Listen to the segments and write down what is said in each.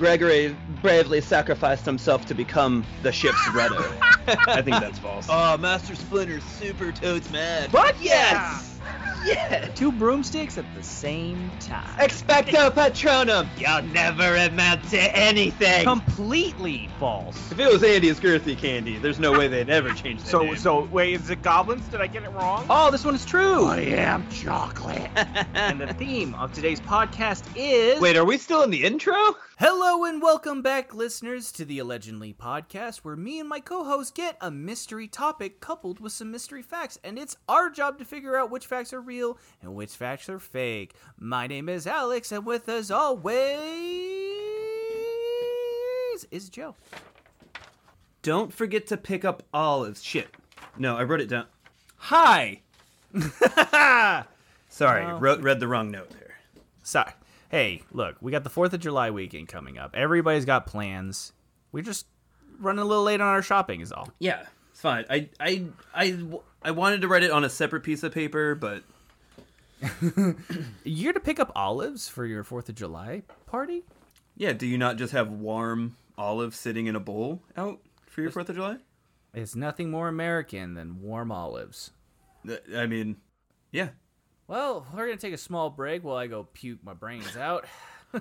Gregory bravely sacrificed himself to become the ship's rudder. I think that's false. Oh, Master Splinter's super totes mad. But yes! Yes! Two broomsticks at the same time. Expecto Patronum! You'll never amount to anything. Completely false. If it was Andy's girthy candy, there's no way they'd ever change that So, name. so wait, is it goblins? Did I get it wrong? Oh, this one is true. I am chocolate. and the theme of today's podcast is. Wait, are we still in the intro? Hello and welcome back, listeners, to the Allegedly podcast, where me and my co host get a mystery topic coupled with some mystery facts, and it's our job to figure out which facts are real and which facts are fake. My name is Alex, and with us always is Joe. Don't forget to pick up olives. Shit. No, I wrote it down. Hi! Sorry, Well- wrote, read the wrong note there. Sorry. Hey, look, we got the 4th of July weekend coming up. Everybody's got plans. We're just running a little late on our shopping, is all. Yeah, it's fine. I, I, I, I wanted to write it on a separate piece of paper, but You're to pick up olives for your 4th of July party? yeah, do you not just have warm olives sitting in a bowl out for your 4th of July? It's nothing more American than warm olives. I mean, yeah. Well, we're going to take a small break while I go puke my brains out.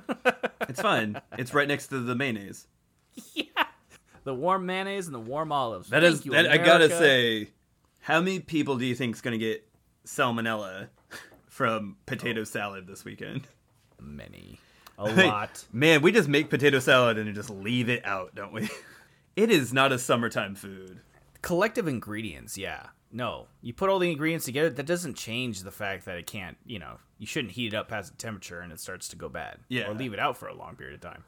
It's fine. it's right next to the mayonnaise. yeah. The warm mayonnaise and the warm olives. That Thank is, you, that, I gotta say, how many people do you think is gonna get salmonella from oh. potato salad this weekend? Many. A lot. Man, we just make potato salad and just leave it out, don't we? It is not a summertime food. Collective ingredients, yeah. No, you put all the ingredients together. That doesn't change the fact that it can't. You know, you shouldn't heat it up past the temperature and it starts to go bad. Yeah. Or leave it out for a long period of time.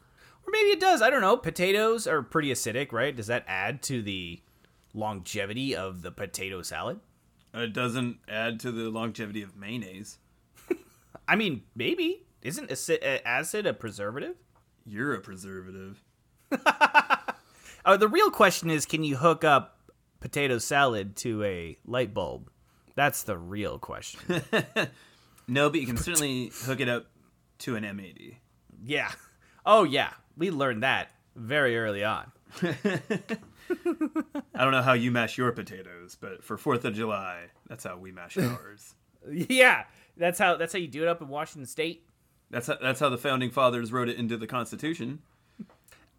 Or maybe it does. I don't know. Potatoes are pretty acidic, right? Does that add to the longevity of the potato salad? It doesn't add to the longevity of mayonnaise. I mean, maybe. Isn't acid, acid a preservative? You're a preservative. Oh, the real question is, can you hook up potato salad to a light bulb? That's the real question. No, but you can certainly hook it up to an M80. yeah. Oh, yeah. We learned that very early on. I don't know how you mash your potatoes, but for 4th of July, that's how we mash ours. Yeah, that's how that's how you do it up in Washington State. That's how, that's how the founding fathers wrote it into the Constitution.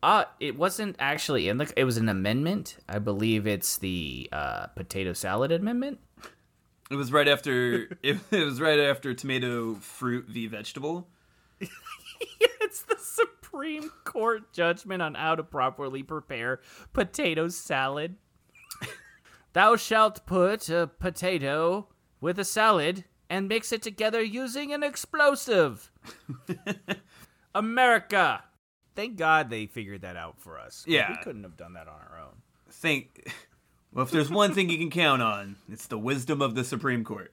Uh, it wasn't actually in the. It was an amendment. I believe it's the uh, potato salad amendment. It was right after it, it was right after tomato fruit v vegetable. it's the Supreme Court judgment on how to properly prepare potato salad. Thou shalt put a potato with a salad and mix it together using an explosive. America. Thank God they figured that out for us. Yeah. We couldn't have done that on our own. Think well, if there's one thing you can count on, it's the wisdom of the Supreme Court.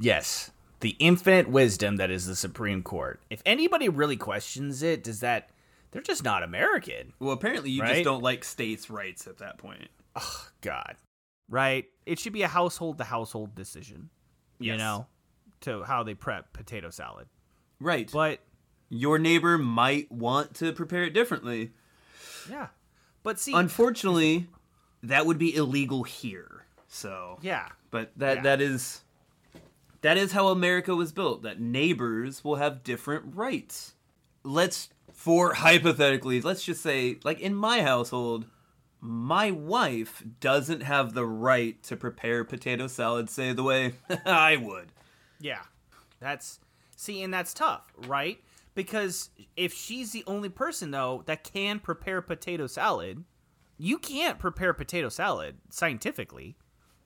Yes. The infinite wisdom that is the Supreme Court. If anybody really questions it, does that. They're just not American. Well, apparently you Right? just don't like states' rights at that point. Oh, God. Right? It should be a household to household decision, Yes. you know, to how they prep potato salad. Right. But Your neighbor might want to prepare it differently. yeah. But see, Unfortunately, that would be illegal here. So yeah. But that Yeah. that is that is how America was built. That neighbors will have different rights. Let's for hypothetically, let's just say like in my household, my wife doesn't have the right to prepare potato salad say the way I would. Yeah. That's see, and that's tough, right? Because if she's the only person though that can prepare potato salad, you can't prepare potato salad scientifically.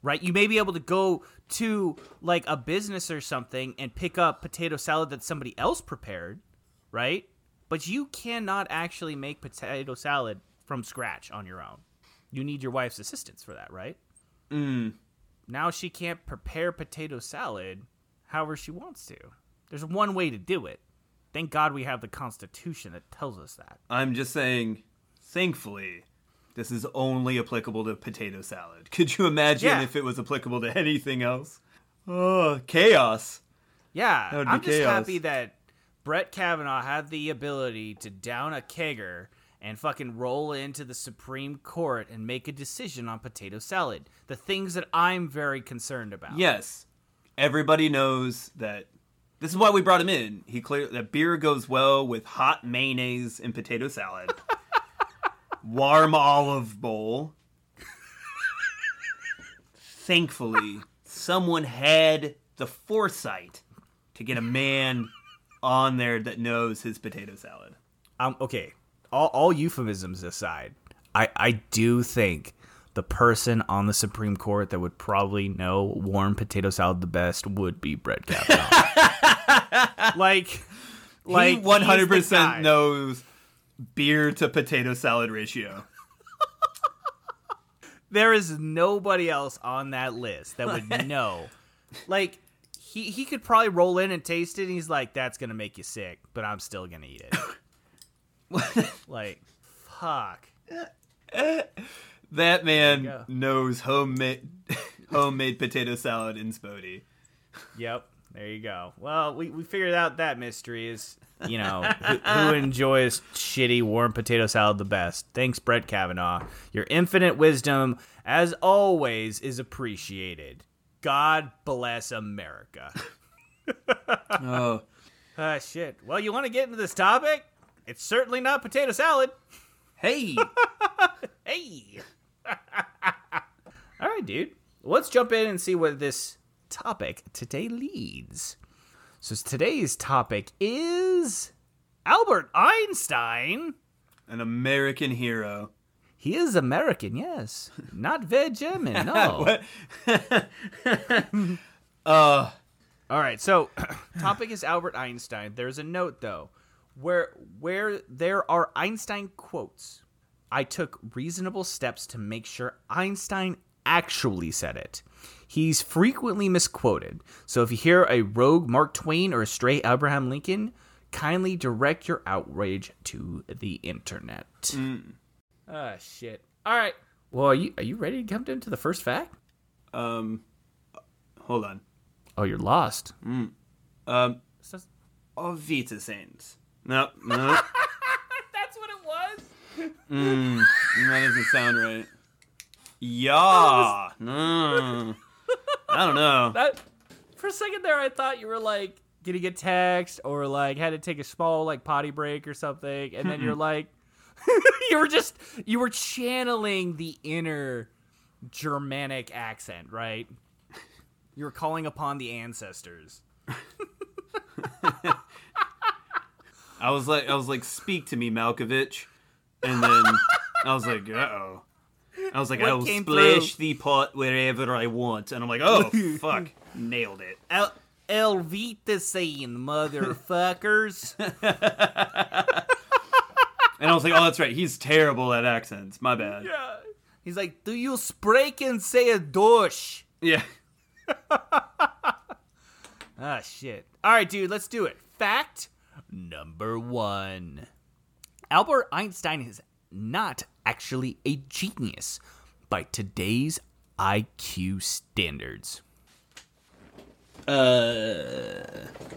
Right? You may be able to go to like a business or something and pick up potato salad that somebody else prepared, right? But you cannot actually make potato salad from scratch on your own. You need your wife's assistance for that, right? Mm. Now she can't prepare potato salad however she wants to. There's one way to do it. Thank God we have the Constitution that tells us that. I'm just saying, thankfully, this is only applicable to potato salad. Could you imagine Yeah. if it was applicable to anything else? Oh, chaos. Yeah, That would be I'm just chaos. happy that Brett Kavanaugh had the ability to down a kegger and fucking roll into the Supreme Court and make a decision on potato salad. The things that I'm very concerned about. Yes, everybody knows that. This is why we brought him in. He clear that beer goes well with hot mayonnaise and potato salad, warm olive bowl. Thankfully, someone had the foresight to get a man on there that knows his potato salad. Um, okay, all, all euphemisms aside, I, I do think the person on the Supreme Court that would probably know warm potato salad the best would be Brett Kavanaugh. like, like he one hundred he's the guy. percent knows beer to potato salad ratio. There is nobody else on that list that would know. like, he he could probably roll in and taste it, and he's like, "That's gonna make you sick," but I'm still gonna eat it. like, fuck. That man knows homemade homemade potato salad in Spodey. Yep. There you go. Well, we, we figured out that mystery is, you know, who, who enjoys shitty warm potato salad the best. Thanks, Brett Kavanaugh. Your infinite wisdom, as always, is appreciated. God bless America. Oh, Ah, shit. Well, you want to get into this topic? It's certainly not potato salad. hey, Hey. All right, dude. Let's jump in and see what this topic today leads. So today's topic is Albert Einstein. an American hero. He is American, yes. Not very German, no. Uh, All right, so topic is Albert Einstein. There's a note though, where where there are Einstein quotes. I took reasonable steps to make sure Einstein actually said it. He's frequently misquoted, so if you hear a rogue Mark Twain or a stray Abraham Lincoln, kindly direct your outrage to the internet. Ah, shit. All right. Well, are you are you ready to come into the first fact? um, hold on. Oh, you're lost. Um, This does- oh, Vita Saints. No, no, That's what it was. Mm, that doesn't sound right. Yeah, no, I don't know. That for a second there, I thought you were like getting a text or like had to take a small like potty break or something, and then you're like, you were just you were channeling the inner Germanic accent, right? You were calling upon the ancestors. I was like, I was like, speak to me, Malkovich, and then I was like, uh oh. I was like, I will splash the pot wherever I want, and I'm like, oh fuck, nailed it. El Elvitacine, motherfuckers. And I was like, oh, that's right, he's terrible at accents. My bad. yeah. He's like, do you sprake and say a douche? Yeah. Ah, shit. All right, dude, let's do it. Fact number one Albert Einstein is not actually a genius by today's IQ standards. Uh,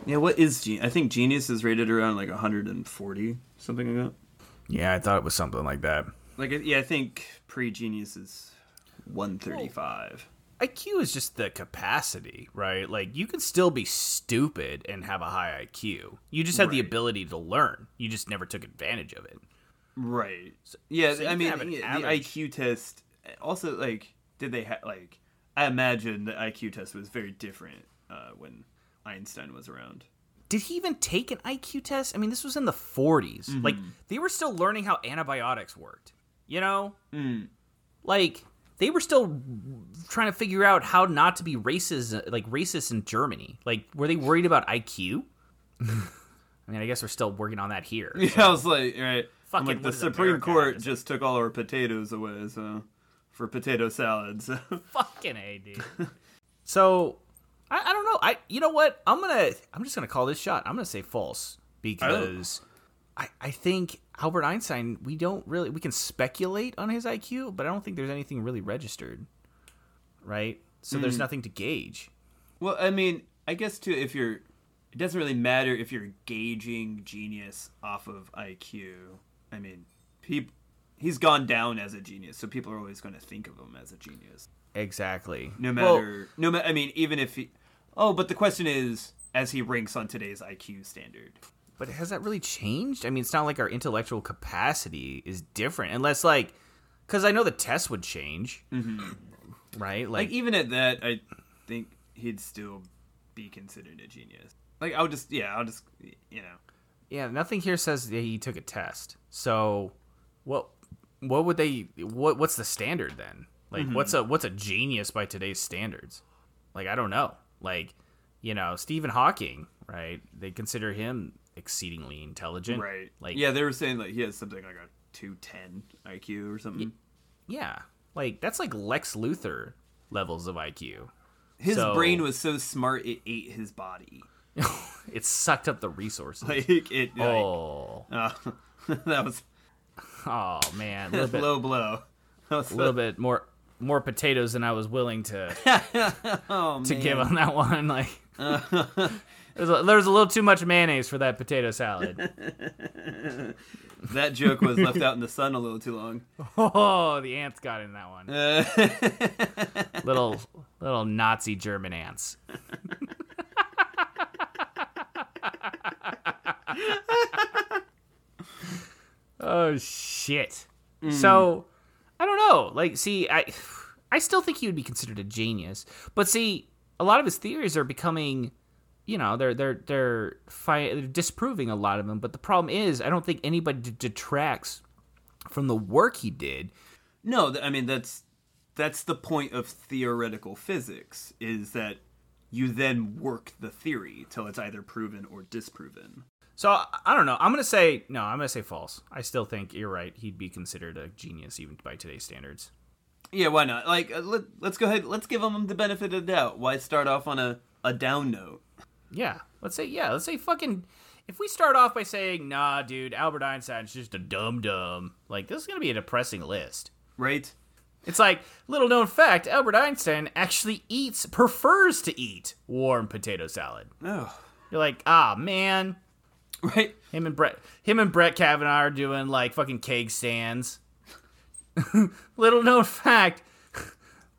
yeah. What is genius? I think genius is rated around like 140, something like that. Yeah, I thought it was something like that. Like, yeah, I think pre-genius is 135. IQ is just the capacity, right? Like, you can still be stupid and have a high IQ. You just have the ability to learn. You just never took advantage of it. Right. yeah, so I mean, yeah, the. IQ test. Also, like, did they have like? I imagine the IQ test was very different uh, when Einstein was around. did he even take an IQ test? I mean, this was in the 40s. Like, they were still learning how antibiotics worked. You know? Mm. Like, they were still trying to figure out how not to be racist, like racist in Germany. Like, were they worried about IQ? I mean, I guess we're still working on that here. Yeah, I was like, right. Fucking like, the Supreme America? Court Is just took all our potatoes away, so for potato salads. Fucking a, dude. so, I, I don't know. I, you know what? I'm gonna, I'm just gonna call this shot. I'm gonna say false because I, I think Albert Einstein. We don't really, we can speculate on his IQ, but I don't think there's anything really registered, right? So there's mm. nothing to gauge. well, I mean, I guess too, if you're it doesn't really matter if you're gauging genius off of IQ. I mean, he he's gone down as a genius, so people are always going to think of him as a genius. Exactly. No Well, matter, no matter. I mean, even if he. Oh, but the question is, as he ranks on today's IQ standard. But has that really changed? I mean, it's not like our intellectual capacity is different, unless like, because I know the test would change, mm-hmm. right? Like Like, even at that, I think he'd still be considered a genius. Like I'll just, yeah, I'll just, you know. yeah, nothing here says that he took a test. So, what what would they? What what's the standard then? Like, mm-hmm. what's a what's a genius by today's standards? Like, I don't know. Like, you know, Stephen Hawking, right? They consider him exceedingly intelligent, Right. Like, yeah, they were saying like he has something like a two ten IQ or something. yeah, like that's like Lex Luthor levels of IQ. His So- brain was so smart it ate his body. it sucked up the resources. Like it. Like, oh, uh, that was oh man, little bit, low blow. A little bit more more potatoes than I was willing to oh, to man. give on that one. Like, there's a, there was a little too much mayonnaise for that potato salad. That joke was left out in the sun a little too long. Oh, the ants got in that one. Uh, Little little Nazi German ants. oh shit. So I don't know. Like, see, I I still think he would be considered a genius, but see, a lot of his theories are becoming, you know, they're they're they're, fi- they're disproving a lot of them. But the problem is, I don't think anybody d- detracts from the work he did. no, th- I mean that's that's the point of theoretical physics is that you then work the theory till it's either proven or disproven. So I, don't know. I'm gonna say no. I'm gonna say false. I still think you're right. He'd be considered a genius even by today's standards. Yeah, why not? Like, uh, let, let's go ahead. Let's give him the benefit of the doubt. Why start off on a, a down note? Yeah. Let's say yeah. Let's say fucking. If we start off by saying nah, dude, Albert Einstein's just a dumb dumb. Like this is gonna be a depressing list. Right? It's like little known fact: Albert Einstein actually eats, prefers to eat warm potato salad. Oh, You're like, ah, man. right. Him and Brett, him and Brett Kavanaugh are doing like fucking keg stands. Little known fact: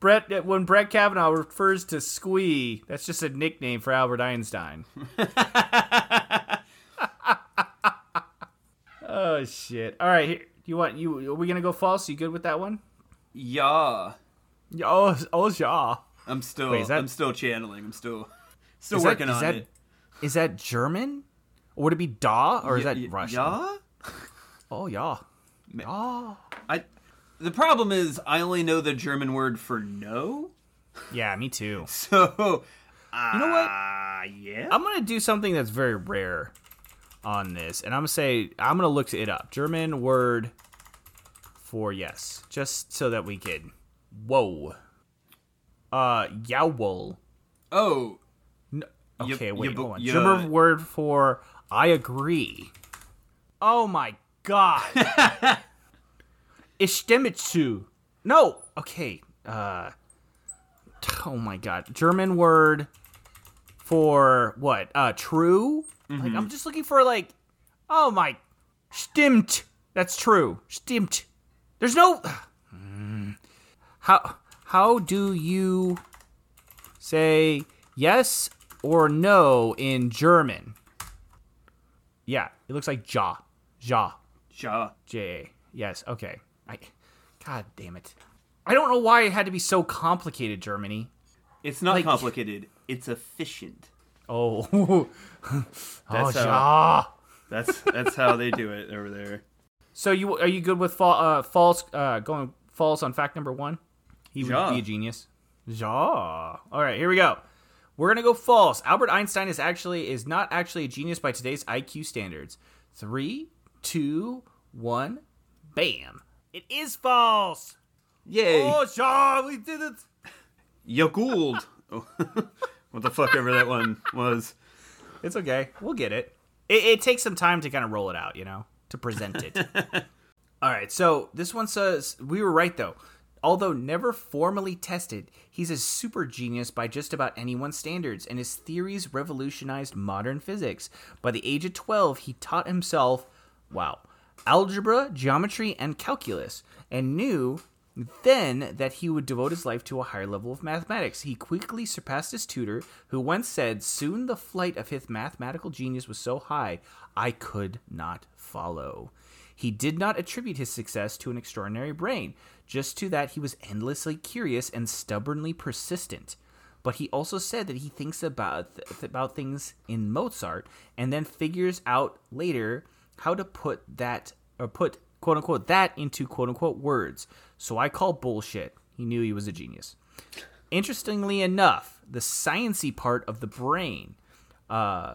Brett, when Brett Kavanaugh refers to squee, that's just a nickname for Albert Einstein. oh shit! All right, here, you want you? Are we gonna go false? You good with that one? Yeah. Yeah, Oh, oh yeah. I'm still. Wait, that- I'm still channeling. I'm still. Still Is that- working is on that- it. Is that German? Or would it be da? Or is Y- that y- Russian? Yeah. Oh yeah. Oh. I. The problem is, I only know the German word for no. Yeah, me too. So. Uh, You know what? Yeah. I'm gonna do something that's very rare on this, and I'm gonna say I'm gonna look it up. German word for yes, just so that we can. Whoa. Uh, Yawohl. oh. No, Okay, Ye- wait, ye- hold on. German word for I agree. Oh my god. Zu. No. Okay. Uh. Oh my god. German word for what? Uh, true. Like I'm just looking for like. Oh my. Stimmt. That's true. Stimmt. There's no. How how do you say yes or no in German? Yeah, it looks like ja. Ja. Ja. J. Yes, okay. I God damn it. I don't know why it had to be so complicated, Germany. It's not Like- complicated. It's efficient. Oh. oh, That's how- ja. That's that's how they do it over there. So you are you good with fa- uh, false uh, going false on fact number one? He would be a genius. Ja. All right, here we go. We're gonna go false. Albert Einstein is actually is not actually a genius by today's IQ standards. Three, two, one, bam. It is false. Yay. Oh, ja, we did it. Oh. what the fuck ever that one was. It's okay. We'll get it. it. It takes some time to kind of roll it out, you know, to present it. All right. So this one says we were right though. Although never formally tested, he's a super genius by just about anyone's standards, and his theories revolutionized modern physics. By the age of 12, he taught himself, wow, algebra, geometry, and calculus, and knew then that he would devote his life to a higher level of mathematics. He quickly surpassed his tutor, who once said, Soon the flight of his mathematical genius was so high, I could not follow. He did not attribute his success to an extraordinary brain, just to that he was endlessly curious and stubbornly persistent. But he also said that he thinks about th- about things in Mozart and then figures out later how to put that or put quote unquote that into quote unquote words. So I call bullshit. He knew he was a genius. Interestingly enough, the sciency part of the brain uh,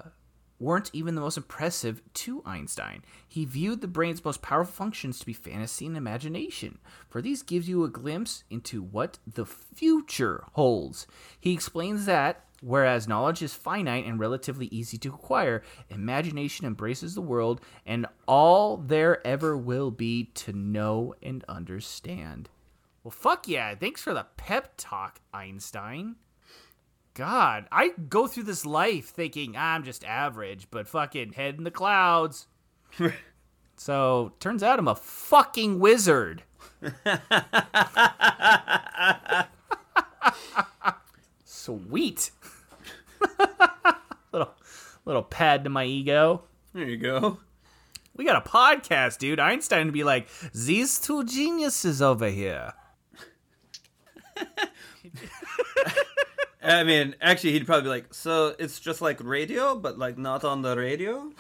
weren't even the most impressive to Einstein. He viewed the brain's most powerful functions to be fantasy and imagination, for these gives you a glimpse into what the future holds. He explains that whereas knowledge is finite and relatively easy to acquire, imagination embraces the world and all there ever will be to know and understand. Well, fuck yeah. Thanks for the pep talk, Einstein. God, I go through this life thinking ah, I'm just average, but fucking head in the clouds. so, turns out I'm a fucking wizard. Sweet. little little pad to my ego. There you go. We got a podcast, dude. Einstein would be like, "These two geniuses over here." I mean, actually, he'd probably be like, "So it's just like radio, but like not on the radio."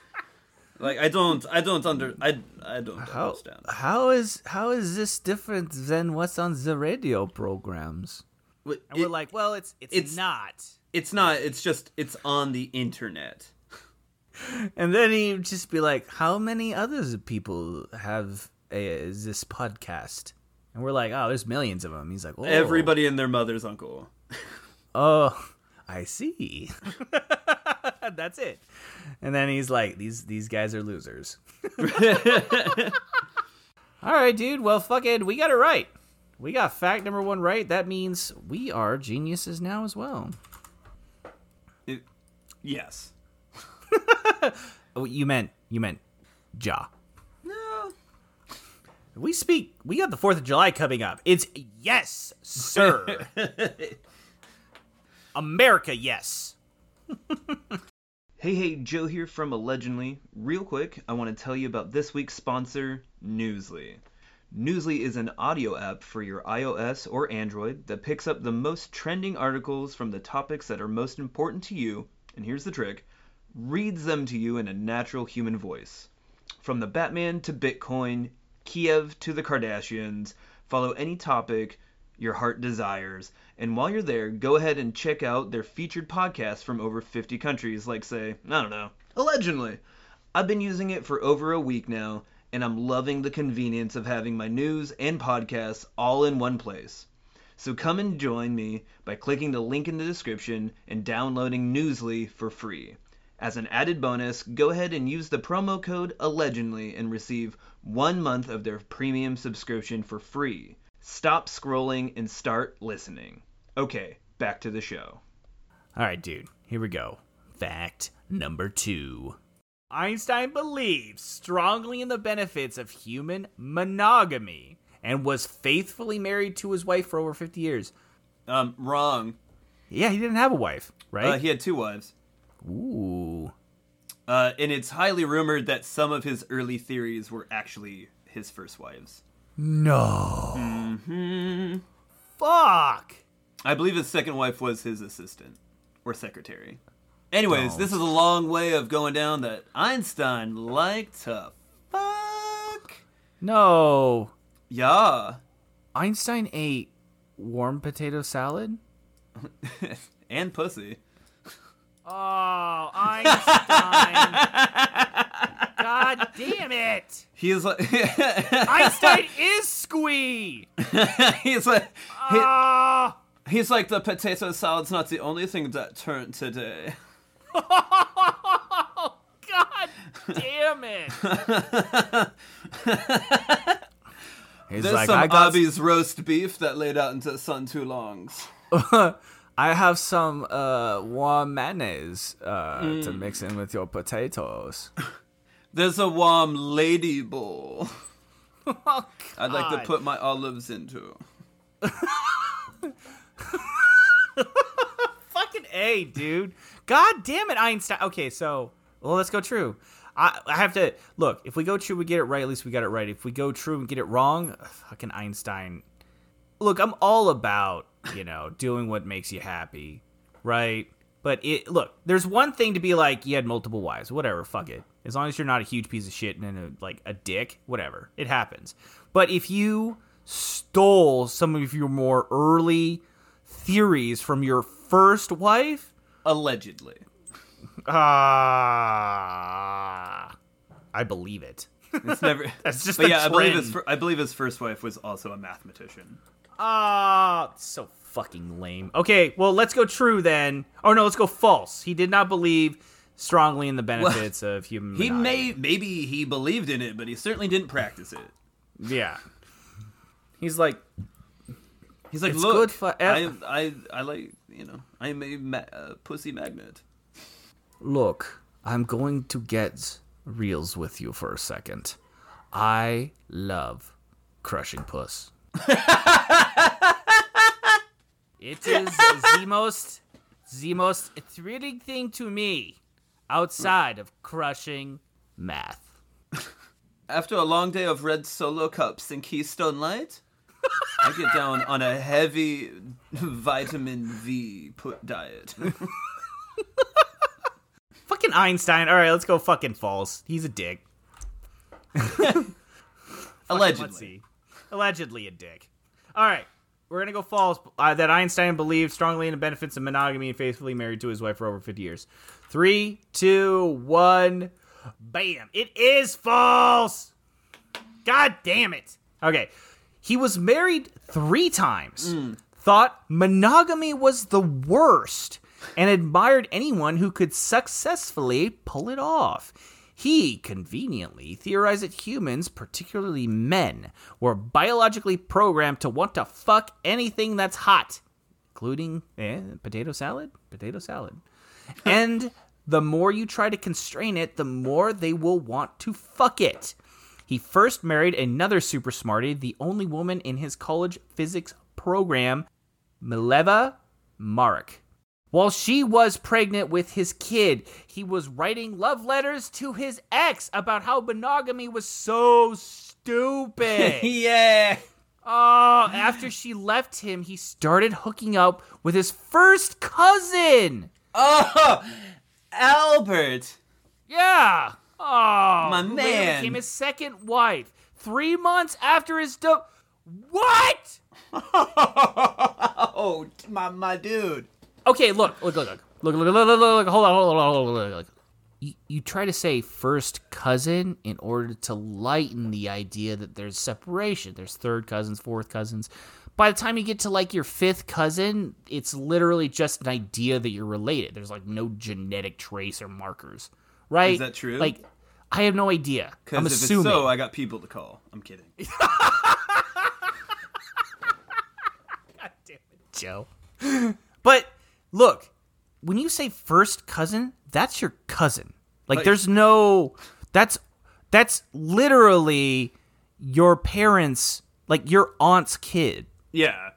like I don't, I don't under, I, I don't How, understand. how is how is this different than what's on the radio programs? Wait, And we're like, well, it's it's, it's- not. It's not. It's just, it's on the internet. And then he'd just be like, "How many other people have a, this podcast?" And we're like, "Oh, there's millions of them." He's like, oh. Everybody and their mother's uncle. Oh, I see. That's it." And then he's like, "These these guys are losers." All right, dude. Well, fucking, we got it right. We got fact number one right. That means we are geniuses now as well. It- yes. Oh, you meant you meant Ja. No. We speak. We got the Fourth of July coming up. It's yes, sir. America, yes. Hey, hey, Joe here from Allegedly. Real quick, I want to tell you about this week's sponsor, Newsly. Newsly is an audio app for your iOS or Android that picks up the most trending articles from the topics that are most important to you, and here's the trick reads them to you in a natural human voice. From the Batman to Bitcoin, Kiev to the Kardashians, follow any topic your heart desires. And while you're there, go ahead and check out their featured podcasts from over 50 countries, like, say, I don't know, Allegedly. I've been using it for over a week now, and I'm loving the convenience of having my news and podcasts all in one place. So come and join me by clicking the link in the description and downloading Newsly for free. As an added bonus, go ahead and use the promo code Allegedly and receive one month of their premium subscription for free. Stop scrolling and start listening. Okay, back to the show. All right, dude. Here we go. Fact number two. Einstein believed strongly in the benefits of human monogamy and was faithfully married to his wife for over 50 years. Um, wrong. Yeah, he didn't have a wife, right? Uh, he had two wives. Ooh. Uh, and it's highly rumored that some of his early theories were actually his first wives. No. hmm Fuck. I believe his second wife was his assistant or secretary. Anyways, this is a long way of going down that Einstein liked to fuck. No. Yeah. Einstein ate warm potato salad? and pussy. Oh, Einstein. God damn it. He's like Einstein is squee. he's like he- Ah. he's like the potato salad's not the only thing that turned today. God damn it. He's There's like, some I got, Arby's roast beef that laid out into the sun too longs. I have some uh, warm mayonnaise uh, to mix in with your potatoes. There's a warm lady bowl. oh, I'd like to put my olives into. fucking a, dude. God damn it, Einstein. Okay, so well, let's go true. I, I have to look. If we go true, we get it right. At least we got it right. If we go true and get it wrong, ugh, fucking Einstein. Look, I'm all about you know doing what makes you happy, right? But it look, there's one thing to be like, you had multiple wives, whatever, fuck it. As long as you're not a huge piece of shit and a, like a dick, whatever, it happens. But if you stole some of your more early theories from your first wife, Allegedly. ah, I believe it. It's never. That's just But the yeah, I believe his. I believe his first wife was also a mathematician. Ah, so fucking lame. Okay, well, let's go true then. Oh no, let's go false. He did not believe strongly in the benefits of human. He monogamy. may maybe he believed in it, but he certainly didn't practice it. yeah. He's like, He's like, It's look, good for I, I, I like, you know, I'm a ma- uh, pussy magnet. look, I'm going to get reels with you for a second. I love crushing puss. it is the most, the most thrilling thing to me outside of crushing math. After a long day of red solo cups and Keystone Light, I get down on a heavy vitamin V put diet. Fucking Einstein. All right, let's go fucking false. He's a dick. Allegedly. Let's see. Allegedly a dick. All right. We're gonna go false. Uh, that Einstein believed strongly in the benefits of monogamy and faithfully married to his wife for over 50 years. Three, two, one. Bam! It is false. God damn it. Okay. He was married three times. Thought monogamy was the worst and admired anyone who could successfully pull it off. He conveniently theorized that humans, particularly men, were biologically programmed to want to fuck anything that's hot, including eh, potato salad, potato salad. and the more you try to constrain it, the more they will want to fuck it. He first married another super smarty, the only woman in his college physics program, Mileva Marić. While she was pregnant with his kid, he was writing love letters to his ex about how monogamy was so stupid. yeah. oh, after she left him, he started hooking up with his first cousin. Oh, Albert. Yeah. Oh, My man. became his second wife. Three months after his do- What? oh, my my dude. Okay, look, look, look, look, look, look, look, look, look, look, hold on, hold on, hold on, hold on, look. You, you try to say first cousin in order to lighten the idea that there's separation. There's third cousins, fourth cousins. By the time you get to like your fifth cousin, it's literally just an idea that you're related. There's like no genetic trace or markers, right? Is that true? Like, I have no idea. I'm if assuming. it's so, I got people to call. I'm kidding. God damn it, Joe. But look, when you say first cousin, that's your cousin. Like, Like- there's no that's that's literally your parents like your aunt's kid. Yeah.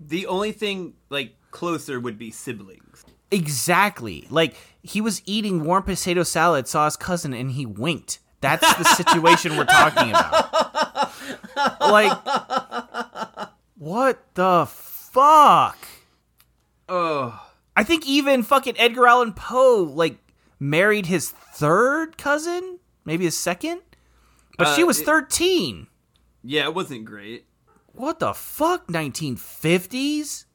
The only thing like closer would be siblings. Exactly. Like he was eating warm potato salad, saw his cousin, and he winked. That's the situation we're talking about. Like, what the fuck? Oh, I think even fucking Edgar Allan Poe like married his third cousin, maybe his second, but she Uh, was it- thirteen. yeah, it wasn't great. What the fuck? Nineteen fifties?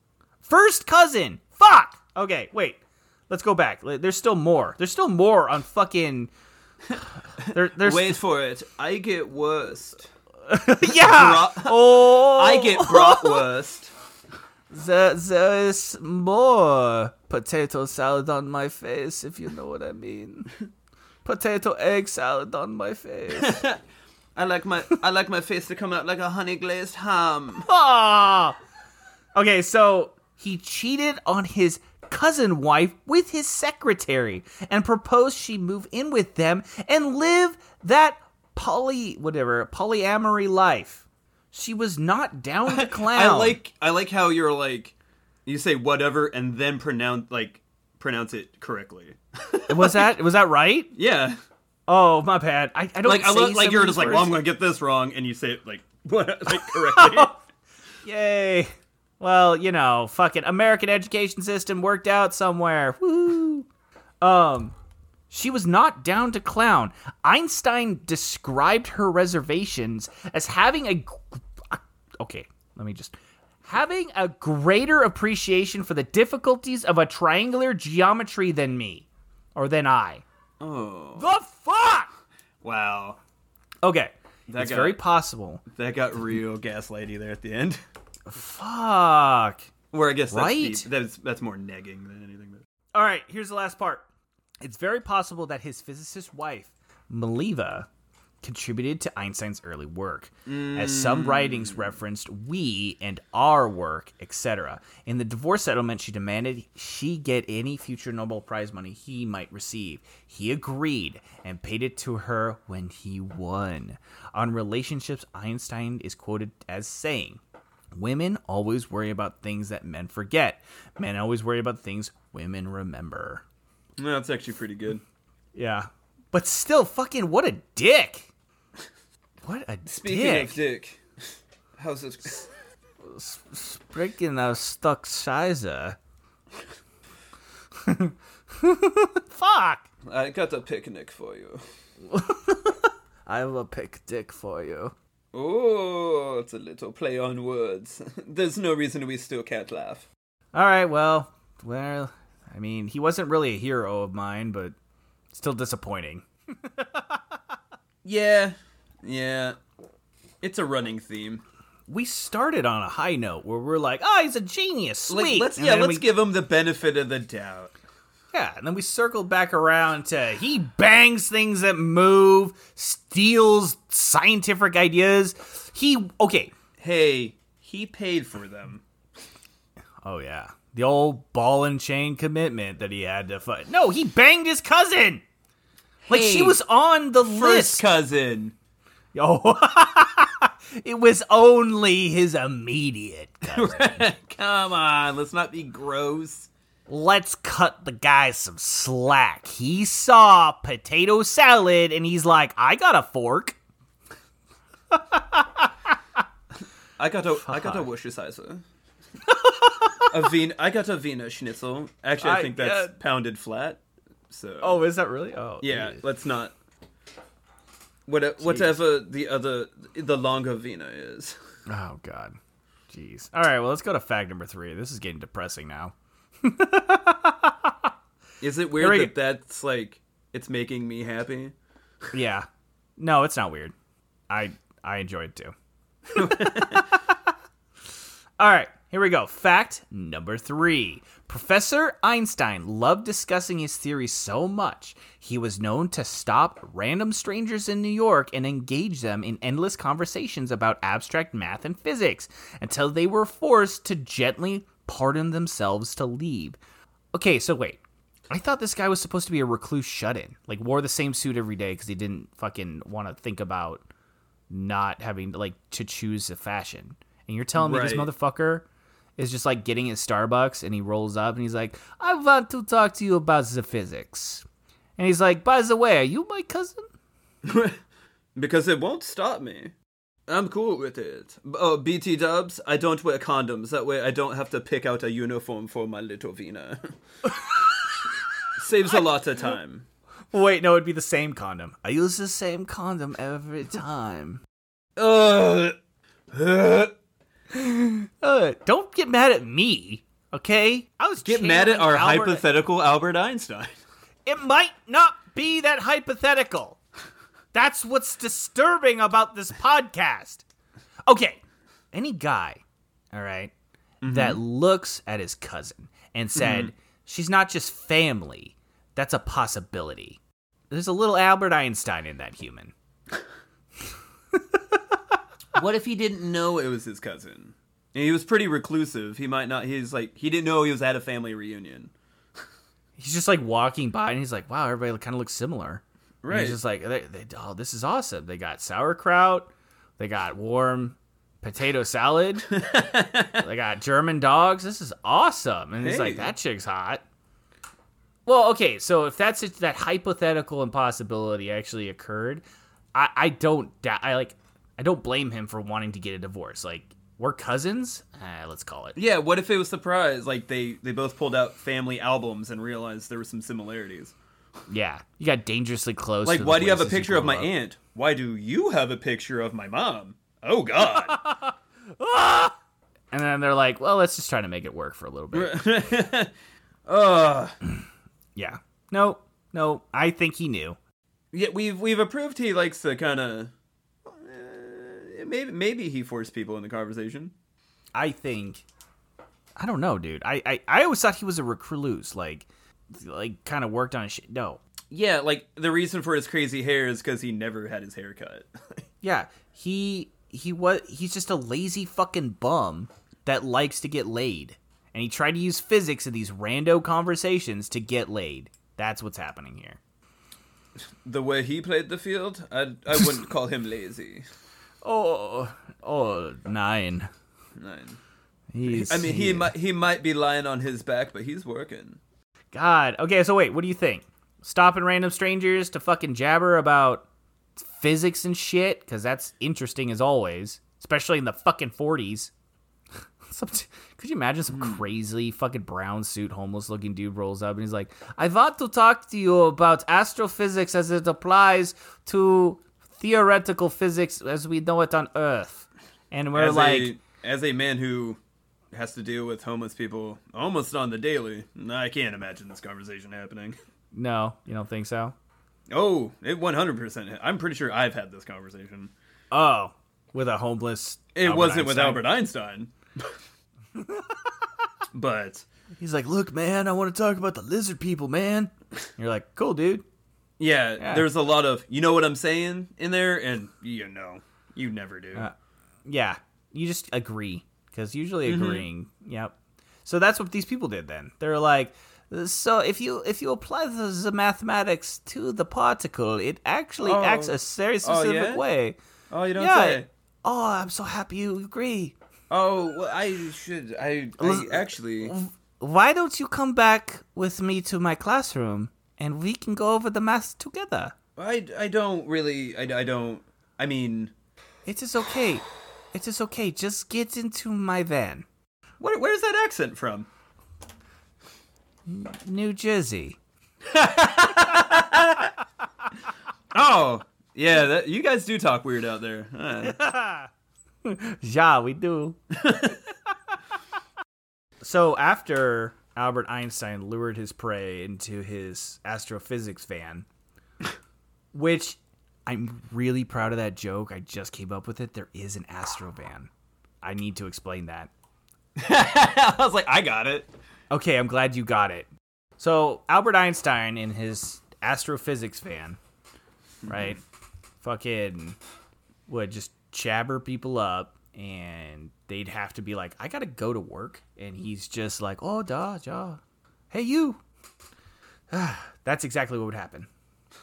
First cousin. Fuck. Okay, wait. Let's go back. There's still more. There's still more on fucking. There, there's Wait for it. I get worst. yeah. Bra- oh, I get bratwurst. There, there is more potato salad on my face, if you know what I mean. potato egg salad on my face. I like my I like my face to come out like a honey glazed ham. Ah. Okay, so he cheated on his cousin wife with his secretary and proposed she move in with them and live that poly whatever polyamory life. She was not down to clown. I like I like how you're like you say whatever and then pronounce like pronounce it correctly. was that was that right? yeah. Oh my bad. I, I don't Like I lo- like you're just these like, well, I'm gonna get this wrong, and you say it like what like correctly. Yay. Well, you know, fucking American education system worked out somewhere. Woo. Um, she was not down to clown. Einstein described her reservations as having a. Okay, let me just. Having a greater appreciation for the difficulties of a triangular geometry than me. Or than I. oh The fuck? wow, Okay. That it's got- very possible. that got real gaslighty there at the end. Fuck. Where I guess that's Right? deep. that's that's more negging than anything. All right, here's the last part. It's very possible that his physicist wife, Mileva, contributed to Einstein's early work, as some mm. writings referenced we and our work, etc. In the divorce settlement, she demanded she get any future Nobel Prize money he might receive. He agreed and paid it to her when he won. On relationships, Einstein is quoted as saying, Women always worry about things that men forget. Men always worry about things women remember. no, that's actually pretty good. Yeah. But still, fucking, what a dick. What a Speaking dick. of dick, how's this? Speaking of stuck Scheiße. Fuck. I got a picnic for you. I have a pick dick for you. Oh, it's a little play on words. There's no reason we still can't laugh. All right, well, well, I mean, he wasn't really a hero of mine, but still disappointing. Yeah, yeah. It's a running theme. We started on a high note where we're like, "Oh, he's a genius, sweet." Like, let's And yeah, let's we- give him the benefit of the doubt. Yeah, and then we circled back around to he bangs things that move, steals scientific ideas. He okay. Hey, he paid for them. Oh yeah, the old ball and chain commitment that he had to fight. No, he banged his cousin. Like she was on the First list. cousin. Oh, it was only his immediate. cousin. Come on, let's not be gross. Let's cut the guy some slack. He saw potato salad and he's like, I got a fork. I got a I got a Worcestershire. a Wien, I got a Wiener Schnitzel. Actually, I I- think that's yeah. pounded flat. So Oh, is that really? Oh, yeah, let's not. What, uh, whatever the other the longer Wiener is. Oh God, jeez. All right, well, let's go to fact number three. This is getting depressing now. Is it weird we that that's like it's making me happy? Yeah, no, it's not weird. I I enjoy it too. All right, here we go. Fact number three. Professor Einstein loved discussing his theories so much, he was known to stop random strangers in New York and engage them in endless conversations about abstract math and physics until they were forced to gently pardon themselves to leave. Okay, so wait. I thought this guy was supposed to be a recluse shut in. Like, wore the same suit every day because he didn't fucking want to think about not having, like, to choose a fashion. And you're telling me this motherfucker is just like getting his Starbucks and he rolls up and he's like, I want to talk to you about the physics. And he's like, by the way, are you my cousin? because it won't stop me. I'm cool with it. Oh, BT dubs, I don't wear condoms. That way I don't have to pick out a uniform for my little Vina. Saves a lot of time. Wait, no, it'd be the same condom. I use the same condom every time. Ugh. Ugh. Uh, don't get mad at me, okay? I was Get mad at our Albert- hypothetical Albert Einstein. It might not be that hypothetical. That's what's disturbing about this podcast. Okay, any guy, all right, that mm-hmm. looks at his cousin and mm-hmm. said, she's not just family, that's a possibility. There's a little Albert Einstein in that human. what if he didn't know it was his cousin? And he was pretty reclusive. He might not. He's like he didn't know he was at a family reunion. He's just like walking by and he's like, wow, everybody kind of looks similar. And he's just like, they, they, oh, this is awesome. They got sauerkraut. They got warm potato salad. they got German dogs. This is awesome. And he's like, that chick's hot. Well, okay, so if that's it, that hypothetical impossibility actually occurred, I, I don't. I like, I don't blame him for wanting to get a divorce. Like, we're cousins. Uh, let's call it. Yeah. What if it was surprise? Like they they both pulled out family albums and realized there were some similarities. Yeah, you got dangerously close. Like, why do you have a picture of my up. aunt? Why do you have a picture of my mom? Oh God. And then they're like, well, let's just try to make it work for a little bit. Ugh. yeah. No, no, I think he knew. Yeah, we've we've approved he likes to kind of. Eh, maybe maybe he forced people in the conversation. I think. I don't know, dude. I, I, I always thought he was a recluse, like, like kind of worked on his shit. No, Yeah, like the reason for his crazy hair is because he never had his hair cut. yeah, he he was he's just a lazy fucking bum that likes to get laid, and he tried to use physics in these rando conversations to get laid. That's what's happening here. the way he played the field, I I wouldn't call him lazy. Oh, oh, nine. Nine. He's, I mean, he might he might be lying on his back, but he's working. God. Okay, so wait, what do you think? Stopping random strangers to fucking jabber about physics and shit? Because that's interesting as always, especially in the fucking 40s. Could you imagine some hmm. crazy fucking brown suit homeless looking dude rolls up and he's like, I want to talk to you about astrophysics as it applies to theoretical physics as we know it on Earth. And we're as like, a, as a man who has to deal with homeless people almost on the daily, I can't imagine this conversation happening. no, you don't think so? Oh, it 100%. I'm pretty sure I've had this conversation. Oh, with a homeless. It Albert wasn't with Albert Einstein. but He's like, "Look, man, I want to talk about the lizard people, man." You're like, "Cool, dude." yeah, Yeah. there's a lot of you know what I'm saying in there, and you know, you never do. Uh, Yeah, you just agree because usually mm-hmm. agreeing. Yep. So that's what these people did. Then they're like, "So if you if you apply the, the mathematics to the particle, it actually Oh. acts a very oh, specific yeah? way." oh, you don't yeah. say. Oh, I'm so happy you agree. Oh, well, I should. I, I actually. Why don't you come back with me to my classroom and we can go over the math together? I, I don't really. I, I don't. I mean, It is okay. It is just okay. Just get into my van. where, where's that accent from? New Jersey. Oh, yeah. That, you guys do talk weird out there. Uh, Yeah, we do. so after Albert Einstein lured his prey into his astrophysics van, which I'm really proud of that joke. I just came up with it. There is an astro van. I need to explain that. I was like, I got it. Okay, I'm glad you got it. So Albert Einstein in his astrophysics van, right? Fucking would just chabber people up and they'd have to be like, I gotta go to work. And he's just like, Oh da ja. Hey you. That's exactly what would happen.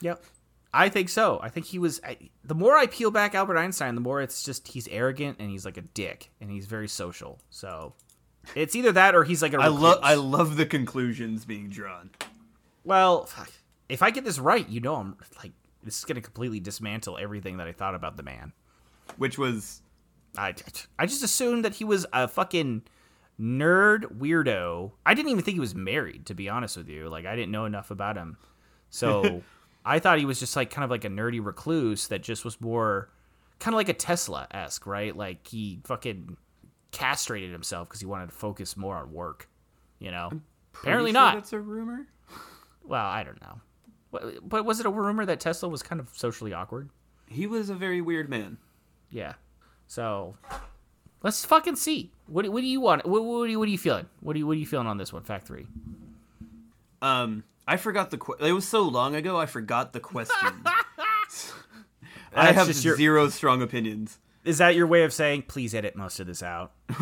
Yep. I think so. I think he was. I, the more I peel back Albert Einstein, the more it's just he's arrogant and he's like a dick and he's very social. So it's either that or he's like a. I love. I love the conclusions being drawn. Well, if I get this right, you know, I'm like this is gonna completely dismantle everything that I thought about the man. Which was I I just assumed that he was a fucking nerd weirdo. I didn't even think he was married, to be honest with you. Like I didn't know enough about him, so I thought he was just like kind of like a nerdy recluse that just was more kind of like a Tesla esque, right? Like he fucking castrated himself because he wanted to focus more on work. You know, apparently sure not. That's a rumor. Well, I don't know. But, but was it a rumor that Tesla was kind of socially awkward? He was a very weird man. Yeah. So let's fucking see. What, what do you want? What, what, are you, what are you feeling? What are you What are you feeling on this one? Fact three. Um, I forgot the. Que- it was so long ago. I forgot the question. I have just your- zero strong opinions. Is that your way of saying please edit most of this out?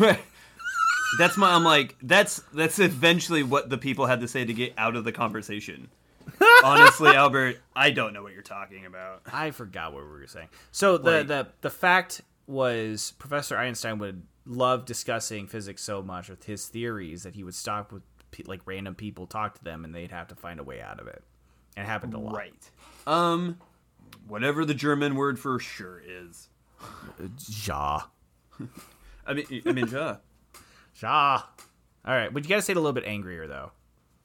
That's my. I'm like that's that's eventually what the people had to say to get out of the conversation. Honestly, Albert, I don't know what you're talking about. I forgot what we were saying. So the Right. the the fact was Professor Einstein would love discussing physics so much with his theories that he would stop with pe- like random people, talk to them, and they'd have to find a way out of it. It happened a lot. Right. Um, whatever the German word for sure is. Ja. I mean, I mean, yeah. Ja. All right, but you got to say it a little bit angrier though.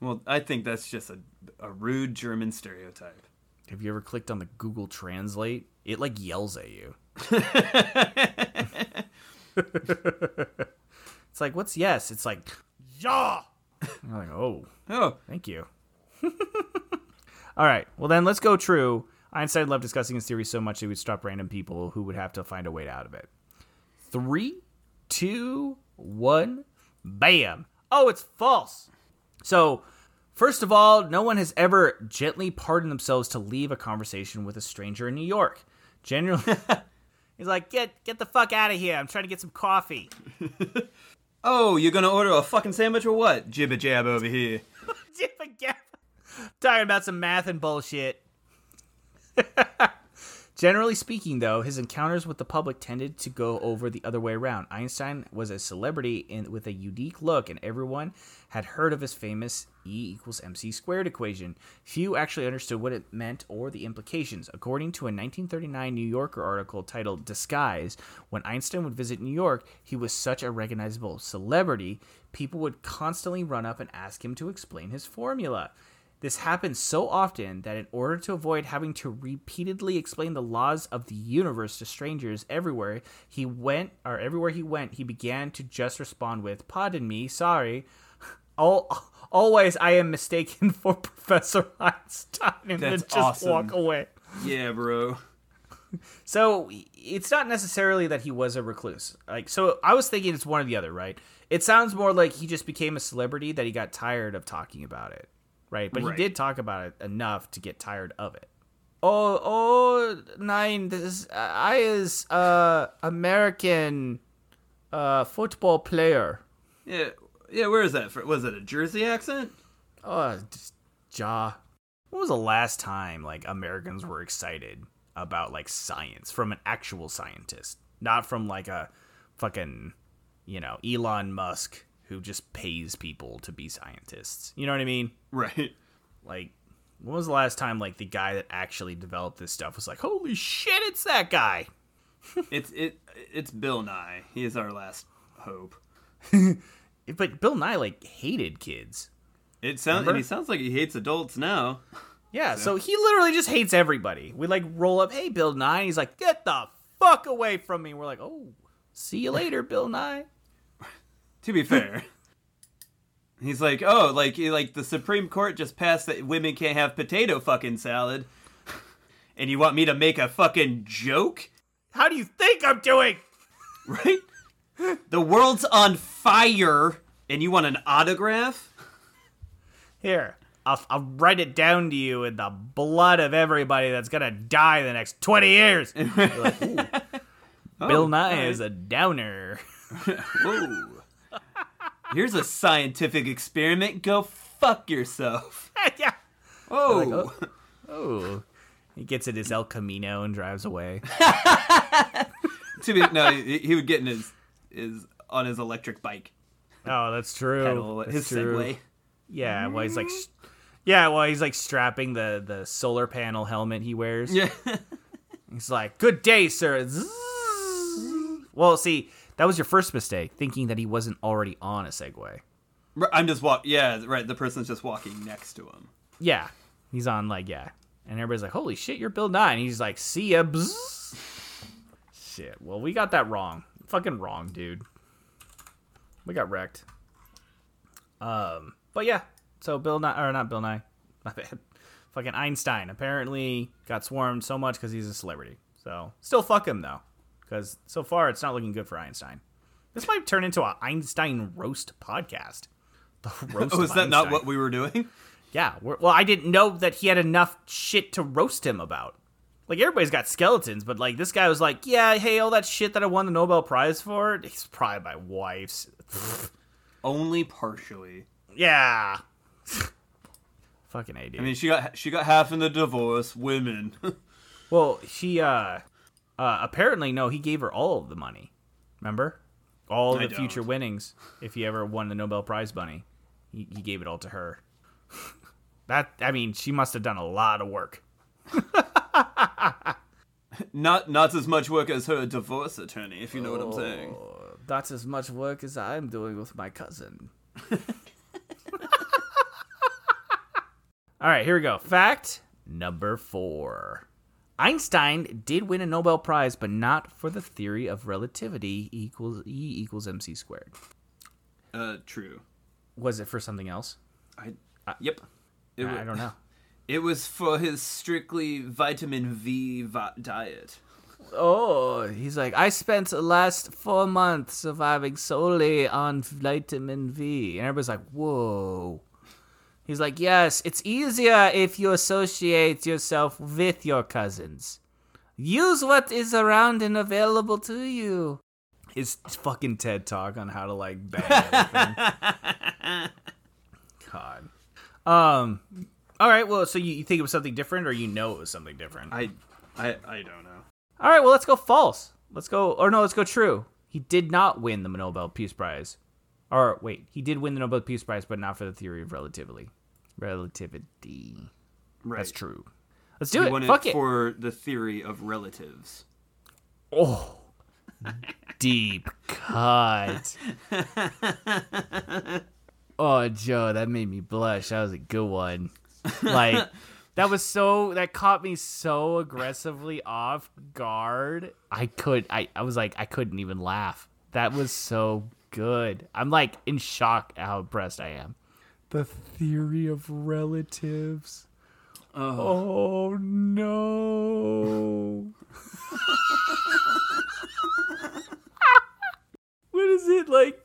Well, I think that's just a a rude German stereotype. Have you ever clicked on the Google Translate? It like yells at you. it's like, what's yes? It's like, ja. I'm like, oh, Oh, thank you. All right, well then let's go true. Einstein loved discussing his theory so much that he would stop random people who would have to find a way out of it. Three, two, one, bam. Oh, it's false. So, first of all, no one has ever gently pardoned themselves to leave a conversation with a stranger in New York. Generally, he's like, "Get get the fuck out of here! I'm trying to get some coffee." oh, you're gonna order a fucking sandwich or what? Jibba jab over here. Jibba jab. Talking about some math and bullshit. Generally speaking, though, his encounters with the public tended to go over the other way around. Einstein was a celebrity in, with a unique look, and everyone had heard of his famous E equals MC squared equation. Few actually understood what it meant or the implications. According to a 1939 New Yorker article titled Disguise, when Einstein would visit New York, he was such a recognizable celebrity, people would constantly run up and ask him to explain his formula. This happened so often that in order to avoid having to repeatedly explain the laws of the universe to strangers everywhere he went or everywhere he went, he began to just respond with "Pardon me, sorry." All, always, I am mistaken for Professor Einstein, and then just awesome. walk away. Yeah, bro. So it's not necessarily that he was a recluse. Like, so I was thinking it's one or the other, right? It sounds more like he just became a celebrity that he got tired of talking about it, right? But Right. he did talk about it enough to get tired of it. Oh, oh, nine. This I is uh American uh football player. Yeah, yeah. Where is that? For? Was it a Jersey accent? Oh, just jaw. When was the last time like Americans were excited about like science from an actual scientist, not from like a fucking, you know, Elon Musk who just pays people to be scientists. You know what I mean? Right. Like, when was the last time like the guy that actually developed this stuff was like, holy shit, it's that guy? It's it. It's Bill Nye. He is our last hope. But Bill Nye like hated kids. It sounds. Remember? And he sounds like he hates adults now. Yeah, so he literally just hates everybody. We like roll up, hey Bill Nye, he's like, get the fuck away from me. We're like, oh, see you later, Bill Nye. To be fair. He's like, oh, like, eh, like the Supreme Court just passed that women can't have potato fucking salad, and you want me to make a fucking joke, How do you think I'm doing? right? The world's on fire, and you want an autograph? Here, I'll, I'll write it down to you in the blood of everybody that's gonna die in the next 20 years. Like, "Ooh, oh, Bill Nye alright. is a downer. Whoa. Here's a scientific experiment. Go fuck yourself. yeah. Oh. oh. Oh. He gets in his El Camino and drives away. to be, no, he, he would get in his, his on his electric bike. Oh, that's true. Pedal, That's his true. Segway. Yeah, well, he's like, yeah, well, he's like strapping the the solar panel helmet he wears. Yeah. He's like, "Good day, sir." Zzz. Well, see, that was your first mistake, thinking that he wasn't already on a Segway. I'm just walk. Yeah, right. The person's just walking next to him. Yeah, he's on like yeah, and everybody's like, "Holy shit, you're Bill Nye," and he's like, "See ya." Bzz. Shit. Well, we got that wrong. Fucking wrong, dude. We got wrecked. Um, but yeah. So Bill Nye, or not Bill Nye, my bad. Fucking Einstein apparently got swarmed so much because he's a celebrity. So still fuck him though, because so far it's not looking good for Einstein. This might turn into a Einstein roast podcast. The roast. Oh, is that not what we were doing? Yeah. We're, well, I didn't know that he had enough shit to roast him about. Like everybody's got skeletons, but like this guy was like, yeah, hey, all that shit that I won the Nobel Prize for, it's probably my wife's. Only partially. yeah. Fucking dude. I mean, she got she got half in the divorce. Women. well, she uh, uh, apparently no, he gave her all of the money. Remember, all of the future winnings. If he ever won the Nobel Prize money, he, he gave it all to her. that I mean, she must have done a lot of work. not not as much work as her divorce attorney, if you know what I'm saying. That's as much work as I'm doing with my cousin. All right, here we go. Fact number four Einstein did win a Nobel Prize, but not for the theory of relativity equals E equals mc squared. Uh, true. Was it for something else? I. yep. It I wa- don't know. It was for his strictly vitamin V diet. Oh, he's like, I spent the last four months surviving solely on vitamin V. And everybody's like, whoa. He's like, yes, it's easier if you associate yourself with your cousins. Use what is around and available to you. His fucking TED talk on how to like bang everything. God. Um. All right. Well, so you, you think it was something different, or you know it was something different? I, I, I don't know. All right, well, let's go false. Let's go, or no, let's go true. He did not win the Nobel Peace Prize. Or wait, he did win the Nobel Peace Prize, but not for the theory of relativity. Relativity. Right. That's true. Let's do He it. Fuck it it. for the theory of relatives. oh, deep cut. oh, Joe, that made me blush. That was a good one. Like. That was so that caught me so aggressively off guard. I could I, I was like I couldn't even laugh. That was so good. I'm like in shock at how impressed I am. The theory of relatives. Oh no. what is it like?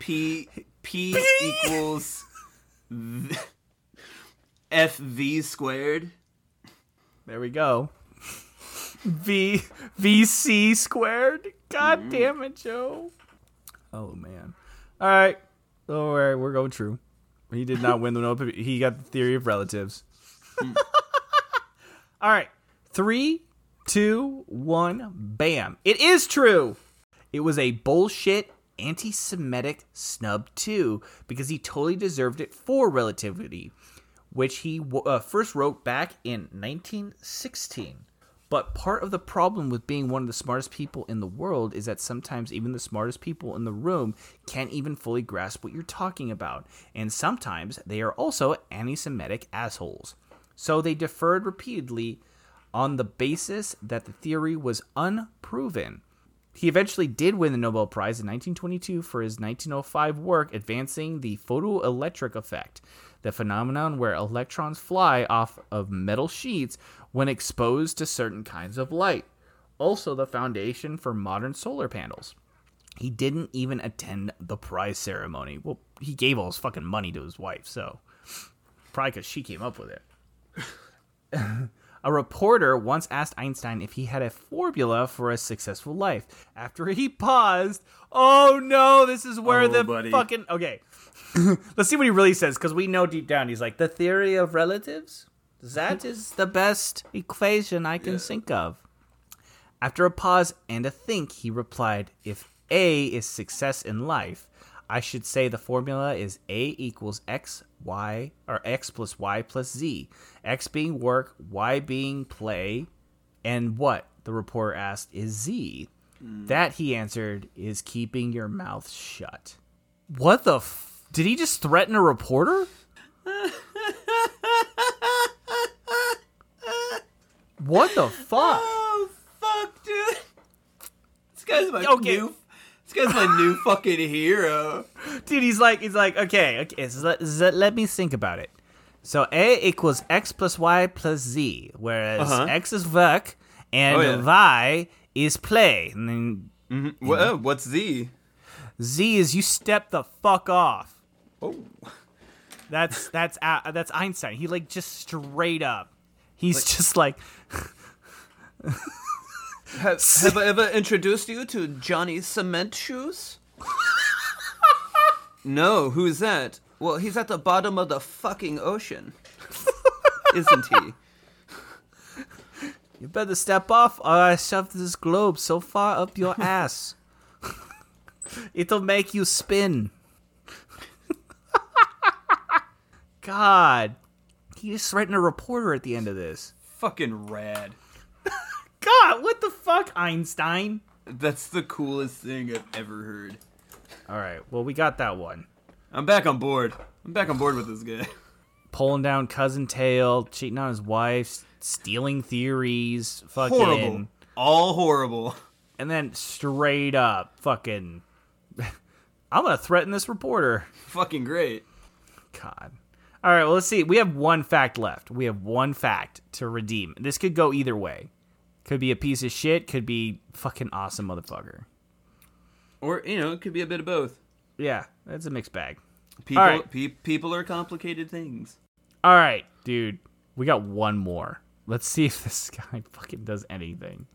P P equals v- FV squared. There we go. V VC squared. God mm. damn it, Joe. Oh man. All right. Don't worry, we're going true. He did not win the Nobel. He got the theory of relatives. All right. Three, two, one, bam. It is true. It was a bullshit anti Semitic snub, too, because he totally deserved it for relativity, which he uh, first wrote back in 1916. But part of the problem with being one of the smartest people in the world is that sometimes even the smartest people in the room can't even fully grasp what you're talking about. And sometimes they are also anti Semitic assholes. So they deferred repeatedly on the basis that the theory was unproven. He eventually did win the Nobel Prize in 1922 for his 1905 work advancing the photoelectric effect, the phenomenon where electrons fly off of metal sheets when exposed to certain kinds of light. Also, the foundation for modern solar panels. He didn't even attend the prize ceremony. Well, he gave all his fucking money to his wife, so probably because she came up with it. A reporter once asked Einstein if he had a formula for a successful life. After he paused, oh no, this is where Oh, the buddy. fucking okay. Let's see what he really says because we know deep down he's like the theory of relatives. That is the best equation I can think of. After a pause and a think, he replied, "If A is success in life, I should say the formula is A equals X, Y, or X plus Y plus Z. X being work, Y being play, and what?" The reporter asked, "Is Z?" Hmm. That he answered is keeping your mouth shut. What the? F- Did he just threaten a reporter? What the fuck? Oh fuck, dude! This guy's my Okay. new. This guy's my new fucking hero. Dude, he's like, he's like, okay, okay, so let, so let me think about it. So A equals X plus Y plus Z, whereas Uh-huh. X is work and Oh, yeah. Y is play. And then What, uh, what's Z? Z is you step the fuck off. Oh, That's that's uh, that's Einstein. He like just straight up. He's just like, Have, have I ever introduced you to Johnny Cement Shoes? no, who's that? Well, he's at the bottom of the fucking ocean. Isn't he? you better step off or I shoved this globe so far up your ass. It'll make you spin. God. He just threatened a reporter at the end of this. Fucking rad. God, what the fuck, Einstein? That's the coolest thing I've ever heard. All right, well, we got that one. I'm back on board. I'm back on board with this guy. Pulling down cousin Tail, cheating on his wife, stealing theories, fucking. Horrible. All horrible. And then straight up, fucking. I'm gonna threaten this reporter. Fucking great. God. All right, well, let's see. We have one fact left. We have one fact to redeem. This could go either way. Could be a piece of shit. Could be fucking awesome motherfucker. Or, you know, it could be a bit of both. Yeah, that's a mixed bag. People, right. pe- people are complicated things. All right, dude. We got one more. Let's see if this guy fucking does anything.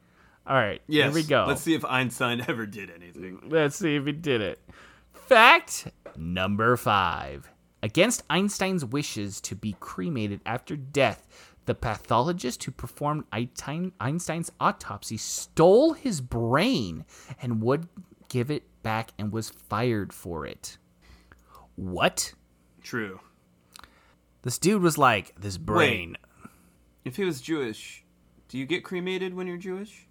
All right, Yes. here we go. Let's see if Einstein ever did anything. Let's see if he did it. Fact number five. Against Einstein's wishes to be cremated after death, the pathologist who performed Einstein's autopsy stole his brain and would give it back and was fired for it. What? True. This dude was like, this brain. If he was Jewish, do you get cremated when you're Jewish?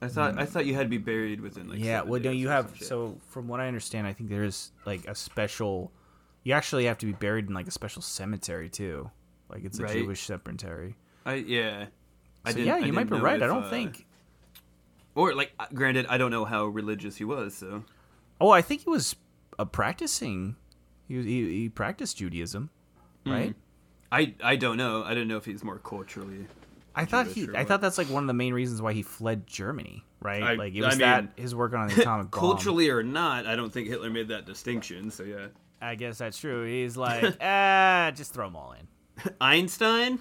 I thought hmm. I thought you had to be buried within like yeah, well, no, you have. So, from what I understand, I think there is like a special. You actually have to be buried in like a special cemetery too. Like it's a Right. Jewish cemetery. I yeah. I So didn't- yeah, I you might didn't be right. I don't uh, think. Or like, uh, granted, I don't know how religious he was. So Oh, I think he was uh, practicing. He, was- he he practiced Judaism, Mm-hmm. right? I I don't know. I don't know if he's more culturally. I thought Jewish he. I thought that's like one of the main reasons why he fled Germany, right? I- like it I was mean, that his work on the atomic bomb. Culturally or not, I don't think Hitler made that distinction. So yeah. I guess that's true. He's like, ah, just throw them all in. Einstein.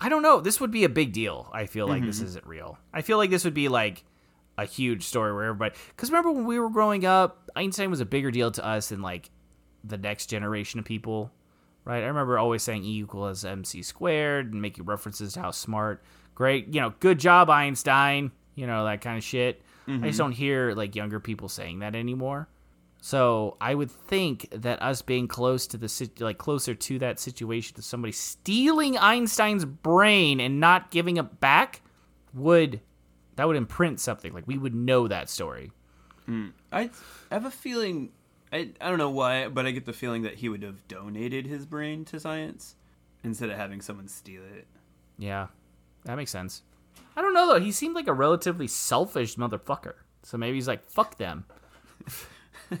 I don't know. This would be a big deal. I feel like Mm-hmm. this isn't real. I feel like this would be like a huge story where everybody. Because remember when we were growing up, Einstein was a bigger deal to us than like the next generation of people, right? I remember always saying E equals MC squared and making references to how smart, great, you know, good job Einstein, you know that kind of shit. I Mm-hmm. just don't hear like younger people saying that anymore. So I would think that us being close to the like closer to that situation to somebody stealing Einstein's brain and not giving it back would that would imprint something. Like we would know that story. Hmm. I have a feeling. I I don't know why, but I get the feeling that he would have donated his brain to science instead of having someone steal it. Yeah, that makes sense. I don't know though. He seemed like a relatively selfish motherfucker. So maybe he's like, fuck them.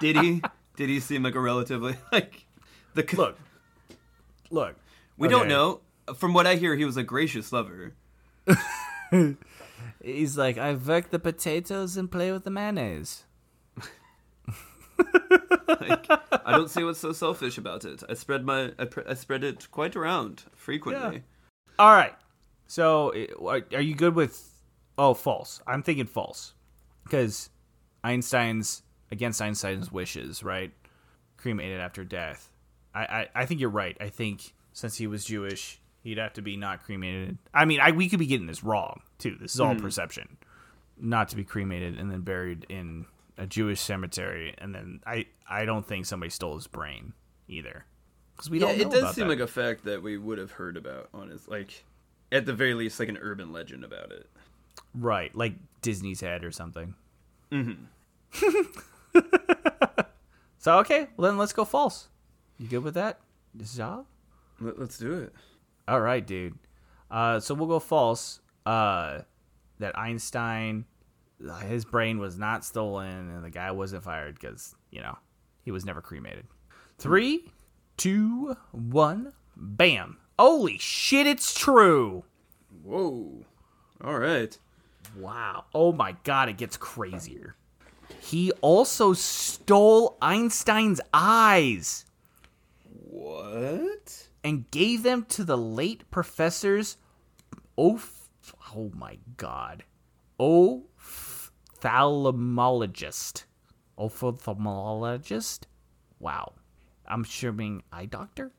Did he? Did he seem like a relatively like the Look, look. We don't know. From what I hear, he was a gracious lover. He's like, I work the potatoes and play with the mayonnaise. Like, I don't see what's so selfish about it. I spread my I, pr- I spread it quite around frequently. All right. So, eh, i- are you good with? Oh, false. I'm thinking false, because Einstein's against Einstein's wishes, right? Cremated after death. I, I, I think you're right. I think since he was Jewish, he'd have to be not cremated. I mean, I we could be getting this wrong too. This is all hmm. perception. Not to be cremated and then buried in a Jewish cemetery, and then I I don't think somebody stole his brain either. Because we Yeah, don't. Know it does seem that. like a fact that we would have heard about. Honest, like at the very least, like an urban legend about it. Right, like Disney's head or something. Mm-hmm. so okay, well then let's go false. You good with that? This? Let, let's do it. All right, dude. Uh, so we'll go false. Uh, that Einstein, his brain was not stolen, and the guy wasn't fired because you know he was never cremated. Three, two, one, bam! Holy shit! It's true. Whoa. All right. Wow. Oh my god, it gets crazier. He also stole Einstein's eyes What? and gave them to the late professors. Oh, oh my God. Ophthalmologist. Ophthalmologist? Wow. I'm assuming eye doctor?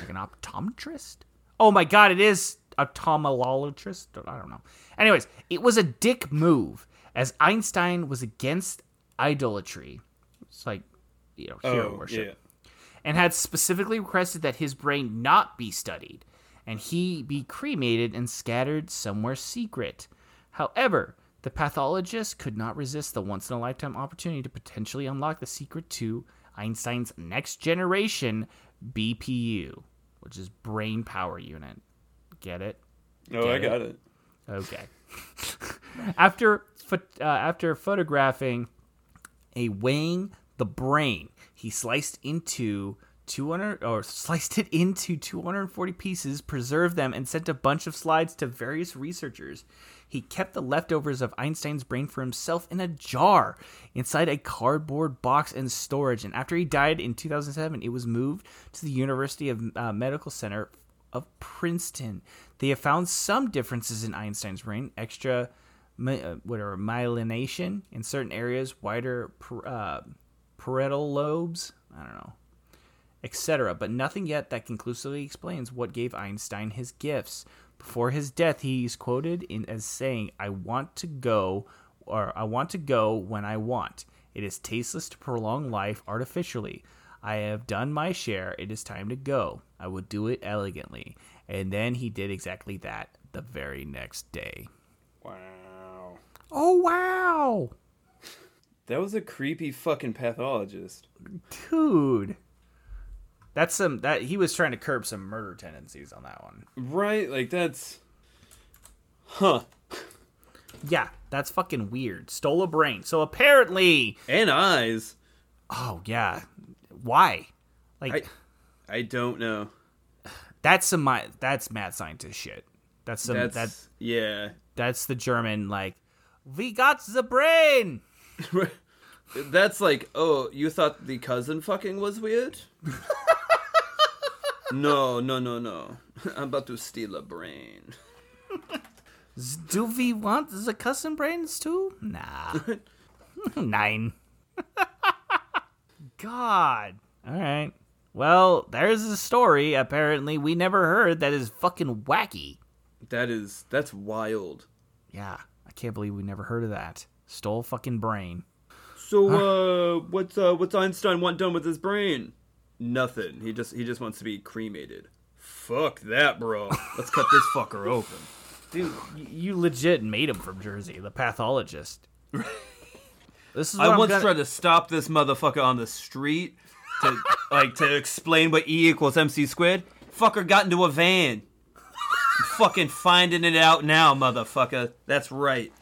Like an optometrist? Oh my god, it is ophthalmologist? I don't know. Anyways, it was a dick move, as Einstein was against idolatry. It's like, you know, hero Oh, worship yeah. and had specifically requested that his brain not be studied and he be cremated and scattered somewhere secret. However, the pathologist could not resist the once in a lifetime opportunity to potentially unlock the secret to Einstein's next generation BPU, which is brain power unit. Get it? Oh, I Get it? got it. Okay. after uh, after photographing a weighing the brain, he sliced into 200 or sliced it into 240 pieces, preserved them, and sent a bunch of slides to various researchers. He kept the leftovers of Einstein's brain for himself in a jar inside a cardboard box in storage. And after he died in 2007, it was moved to the University of uh, Medical Center of Princeton. They have found some differences in Einstein's brain, extra uh, whatever myelination in certain areas, wider uh, parietal lobes. I don't know, etc. But nothing yet that conclusively explains what gave Einstein his gifts. Before his death, he's quoted in as saying, "I want to go, or I want to go when I want. It is tasteless to prolong life artificially. I have done my share. It is time to go. I will do it elegantly." And then he did exactly that the very next day. Wow. Oh wow, That was a creepy fucking pathologist. dude! That's some that he was trying to curb some murder tendencies on that one. Right? Like that's Huh. Yeah, that's fucking weird. Stole a brain. So apparently, And eyes. oh yeah, why? Like I I don't know. that's some mi- that's mad scientist shit. That's some That's that yeah. that's the German like we got the brain. That's like, oh, you thought the cousin fucking was weird? no, no, no, no. I'm about to steal a brain. Do we want the cousin brains too? Nah. Nine. God. All right. Well, there's a story apparently we never heard that is fucking wacky. That is that's wild. Yeah, I can't believe we never heard of that. Stole fucking brain. So uh what's uh what's Einstein want done with his brain? Nothing. He just he just wants to be cremated. Fuck that, bro. Let's cut this fucker open. Dude, you legit made him from Jersey, the pathologist. This is what I am once gonna- tried to stop this motherfucker on the street to like to explain what E equals MC squared. Fucker got into a van. I'm fucking finding it out now, motherfucker. That's right.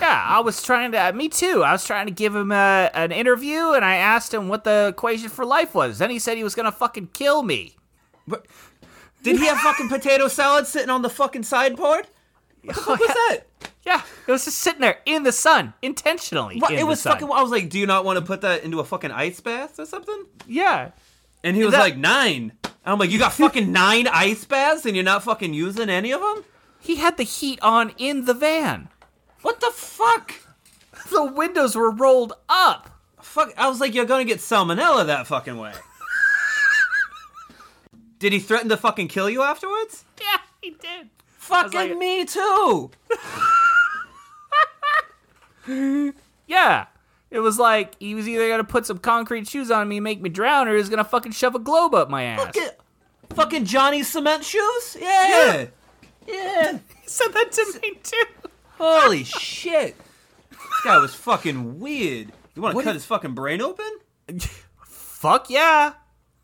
Yeah, I was trying to. Uh, me too. I was trying to give him a, an interview, and I asked him what the equation for life was. Then he said he was gonna fucking kill me. But did he have fucking potato salad sitting on the fucking sideboard? What the fuck was that? Yeah, it was just sitting there in the sun, intentionally. What, in it the was sun. fucking. I was like, do you not want to put that into a fucking ice bath or something? Yeah, And he was that- like nine. And I'm like, you got fucking nine ice baths and you're not fucking using any of them? he had the heat on in the van. What the fuck? The windows were rolled up. Fuck! I was like, you're gonna get salmonella that fucking way. Did he threaten to fucking kill you afterwards? Yeah, he did. Fucking like- me too. Yeah. It was like he was either gonna put some concrete shoes on me and make me drown, or he was gonna fucking shove a globe up my ass. Fucking, fucking Johnny Cement shoes? Yeah. Yeah. He said that to me too. Holy shit. This guy was fucking weird. You want to What cut is- his fucking brain open? Fuck yeah.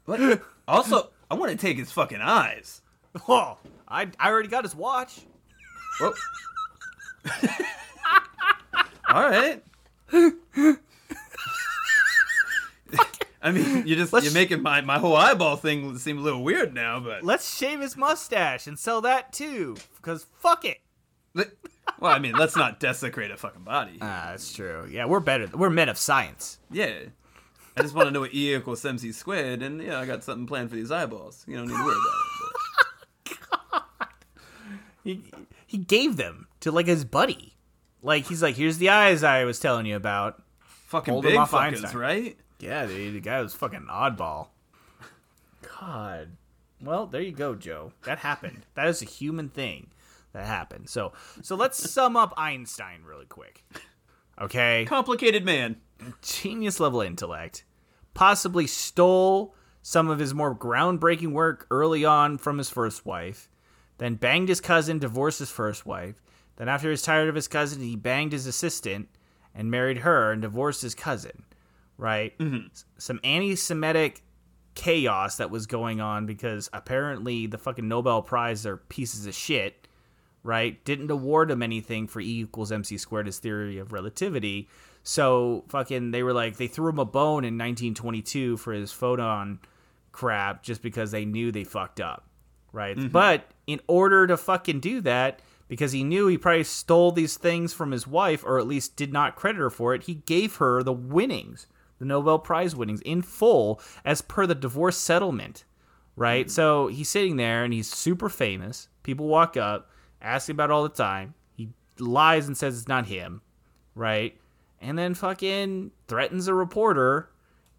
What? also, I want to take his fucking eyes. Oh, I I already got his watch. Whoa. All right. I mean, you just Let's- you're making my, my whole eyeball thing seem a little weird now, but Let's shave his mustache and sell that too, because fuck it. Well, I mean, let's not desecrate a fucking body. Ah, that's true. Yeah, we're better. We're men of science. Yeah. I just want to know what E equals MC squared, and yeah, I got something planned for these eyeballs. You don't need to worry about it. He he gave them to like his buddy. Like he's like, here's the eyes I was telling you about. Fucking Hold big off fuckers, Einstein. right? Yeah, dude, the guy was fucking oddball. God. Well, there you go, Joe. That happened. That is a human thing that happened. So, so let's sum up Einstein really quick. Okay, Complicated man. genius level intellect, possibly stole some of his more groundbreaking work early on from his first wife, then banged his cousin, divorced his first wife. Then, after he was tired of his cousin, he banged his assistant and married her and divorced his cousin. Right? Mm-hmm. S- Some anti Semitic chaos that was going on because apparently the fucking Nobel Prize are pieces of shit right? Didn't award him anything for E equals MC squared, his theory of relativity. So fucking, they were like, they threw him a bone in 1922 for his photon crap just because they knew they fucked up, right? Mm-hmm. But in order to fucking do that, because he knew he probably stole these things from his wife, or at least did not credit her for it, he gave her the winnings, the Nobel Prize winnings in full as per the divorce settlement right? Mm-hmm. So he's sitting there and he's super famous. People walk up, ask him about it all the time. He lies and says it's not him, right? And then fucking threatens a reporter.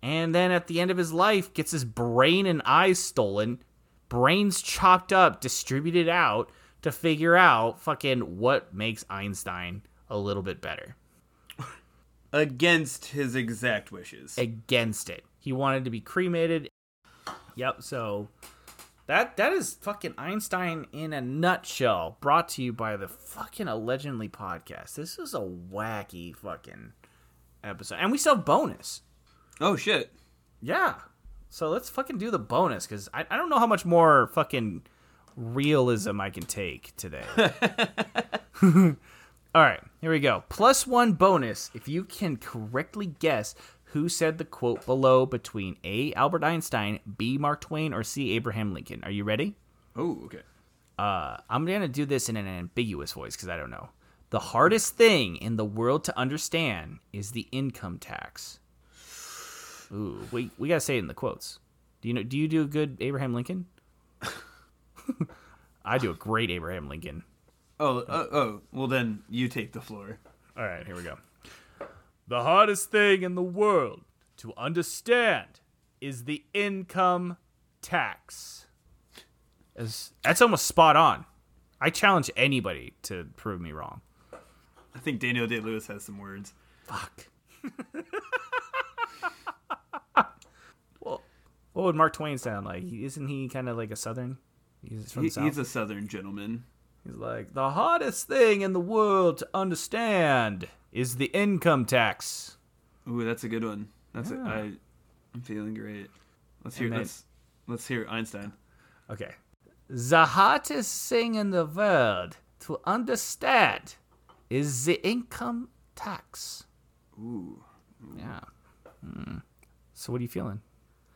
And then at the end of his life, gets his brain and eyes stolen, brains chopped up, distributed out to figure out fucking what makes Einstein a little bit better. Against his exact wishes. against it. He wanted to be cremated. Yep, so that that is fucking Einstein in a nutshell, brought to you by the fucking allegedly podcast. This is a wacky fucking episode. And we still have bonus. Oh shit. Yeah. So let's fucking do the bonus because I, I don't know how much more fucking realism I can take today. All right, here we go. Plus one bonus if you can correctly guess who said the quote below between A. Albert Einstein, B. Mark Twain, or C. Abraham Lincoln. Are you ready? Oh, okay. Uh, I'm gonna do this in an ambiguous voice because I don't know. The hardest thing in the world to understand is the income tax. Ooh, we we gotta say it in the quotes. Do you know? Do you do a good Abraham Lincoln? I do a great Abraham Lincoln. Oh, uh, oh. Well, then you take the floor. All right, here we go. The hardest thing in the world to understand is the income tax. As- That's almost spot on. I challenge anybody to prove me wrong. I think Daniel Day Lewis has some words. Fuck. well, what would Mark Twain sound like? Isn't he kind of like a southern? He's from He, South. he's a southern gentleman. He's like, the hardest thing in the world to understand is the income tax. Ooh, that's a good one. That's a, Yeah. I, I'm feeling great. Let's hear then- let's let's hear Einstein. Okay. The hardest thing in the world to understand is the income tax. Ooh, Yeah. Hmm. So what are you feeling?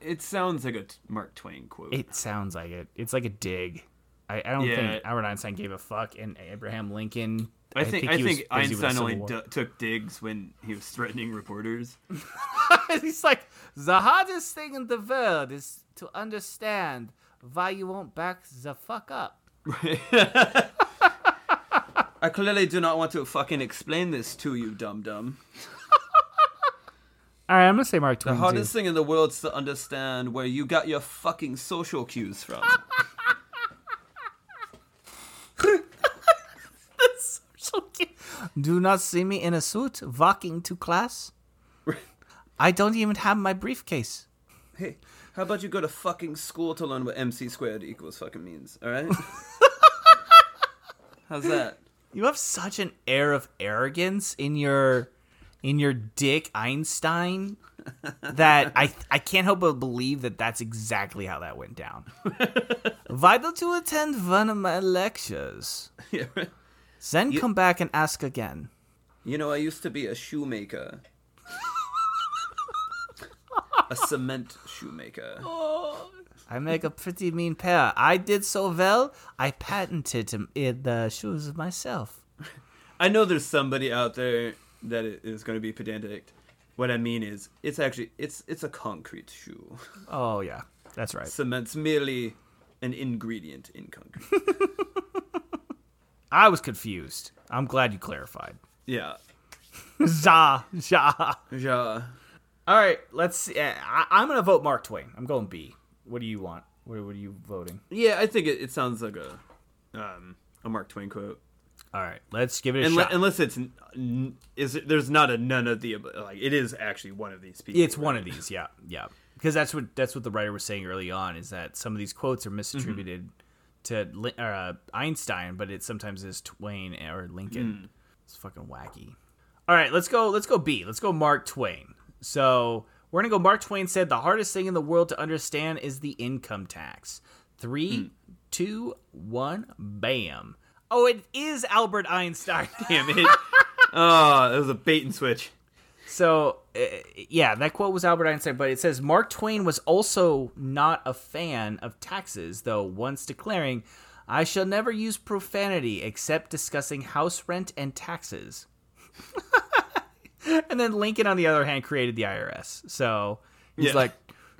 It sounds like a Mark Twain quote. It sounds like it. It's like a dig. I, I don't Yeah. think Albert Einstein gave a fuck, and Abraham Lincoln. I think I think, with the Einstein only d- took digs when he was threatening reporters. He's like, the hardest thing in the world is to understand why you won't back the fuck up. I clearly do not want to fucking explain this to you, dum dum. All right, I'm gonna say Mark Twain. The Twain. hardest thing in the world is to understand where you got your fucking social cues from. Do not see me in a suit walking to class. I don't even have my briefcase. hey, how about you go to fucking school to learn what MC squared equals fucking means? All right. How's that? You have such an air of arrogance in your in your Dick Einstein that I I can't help but believe that that's exactly how that went down. Vital to attend one of my lectures. Yeah. Then You- come back and ask again. You know, I used to be a shoemaker. a cement shoemaker. I make a pretty mean pair. I did so well, I patented the shoes myself. I know there's somebody out there that i- is going to be pedantic. What I mean is, it's actually it's it's a concrete shoe. Oh yeah, that's right. Cement's merely an ingredient in concrete. I was confused. I'm glad you clarified. yeah. Za, za. Ja. All right, let's. See. I, I'm gonna vote Mark Twain. I'm going B. What do you want? What, what are you voting? Yeah, I think it, it sounds like a um a Mark Twain quote. All right, let's give it a Unle- shot. unless it's is it, there's not a none of the like it is actually one of these people. It's one of these, yeah, yeah. Because that's what that's what the writer was saying early on is that some of these quotes are misattributed mm-hmm. to Lin- or, uh, Einstein, but it sometimes is Twain or Lincoln. Mm. It's fucking wacky. All right, let's go. Let's go B. Let's go Mark Twain. So we're gonna go. Mark Twain said the hardest thing in the world to understand is the income tax. Three, mm. two, one, bam. Oh, it is Albert Einstein. Damn it! oh, that was a bait and switch. So, uh, yeah, that quote was Albert Einstein, but it says Mark Twain was also not a fan of taxes, though once declaring, I shall never use profanity except discussing house rent and taxes. and then Lincoln, on the other hand, created the IRS. So he's Yeah. like,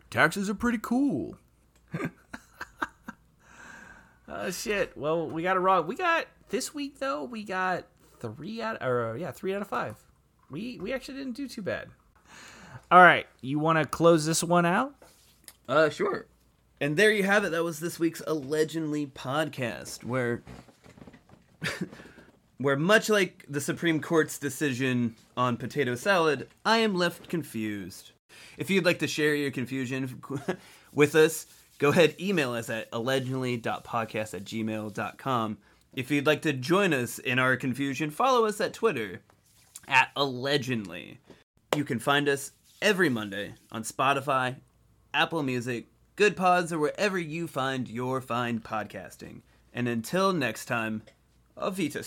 taxes are pretty cool. oh, shit. Well, we got it wrong. We got, this week, though, we got three out, or yeah, three out of five. We we actually didn't do too bad. All right, you want to close this one out? Uh, sure. And there you have it. That was this week's allegedly podcast, where, where much like the Supreme Court's decision on potato salad, I am left confused. If you'd like to share your confusion with us, go ahead email us at allegedly.podcast at gmail.com. If you'd like to join us in our confusion, follow us at Twitter at allegedly. You can find us every Monday on Spotify, Apple Music, Goodpods, or wherever you find your fine podcasting. And until next time, Avita.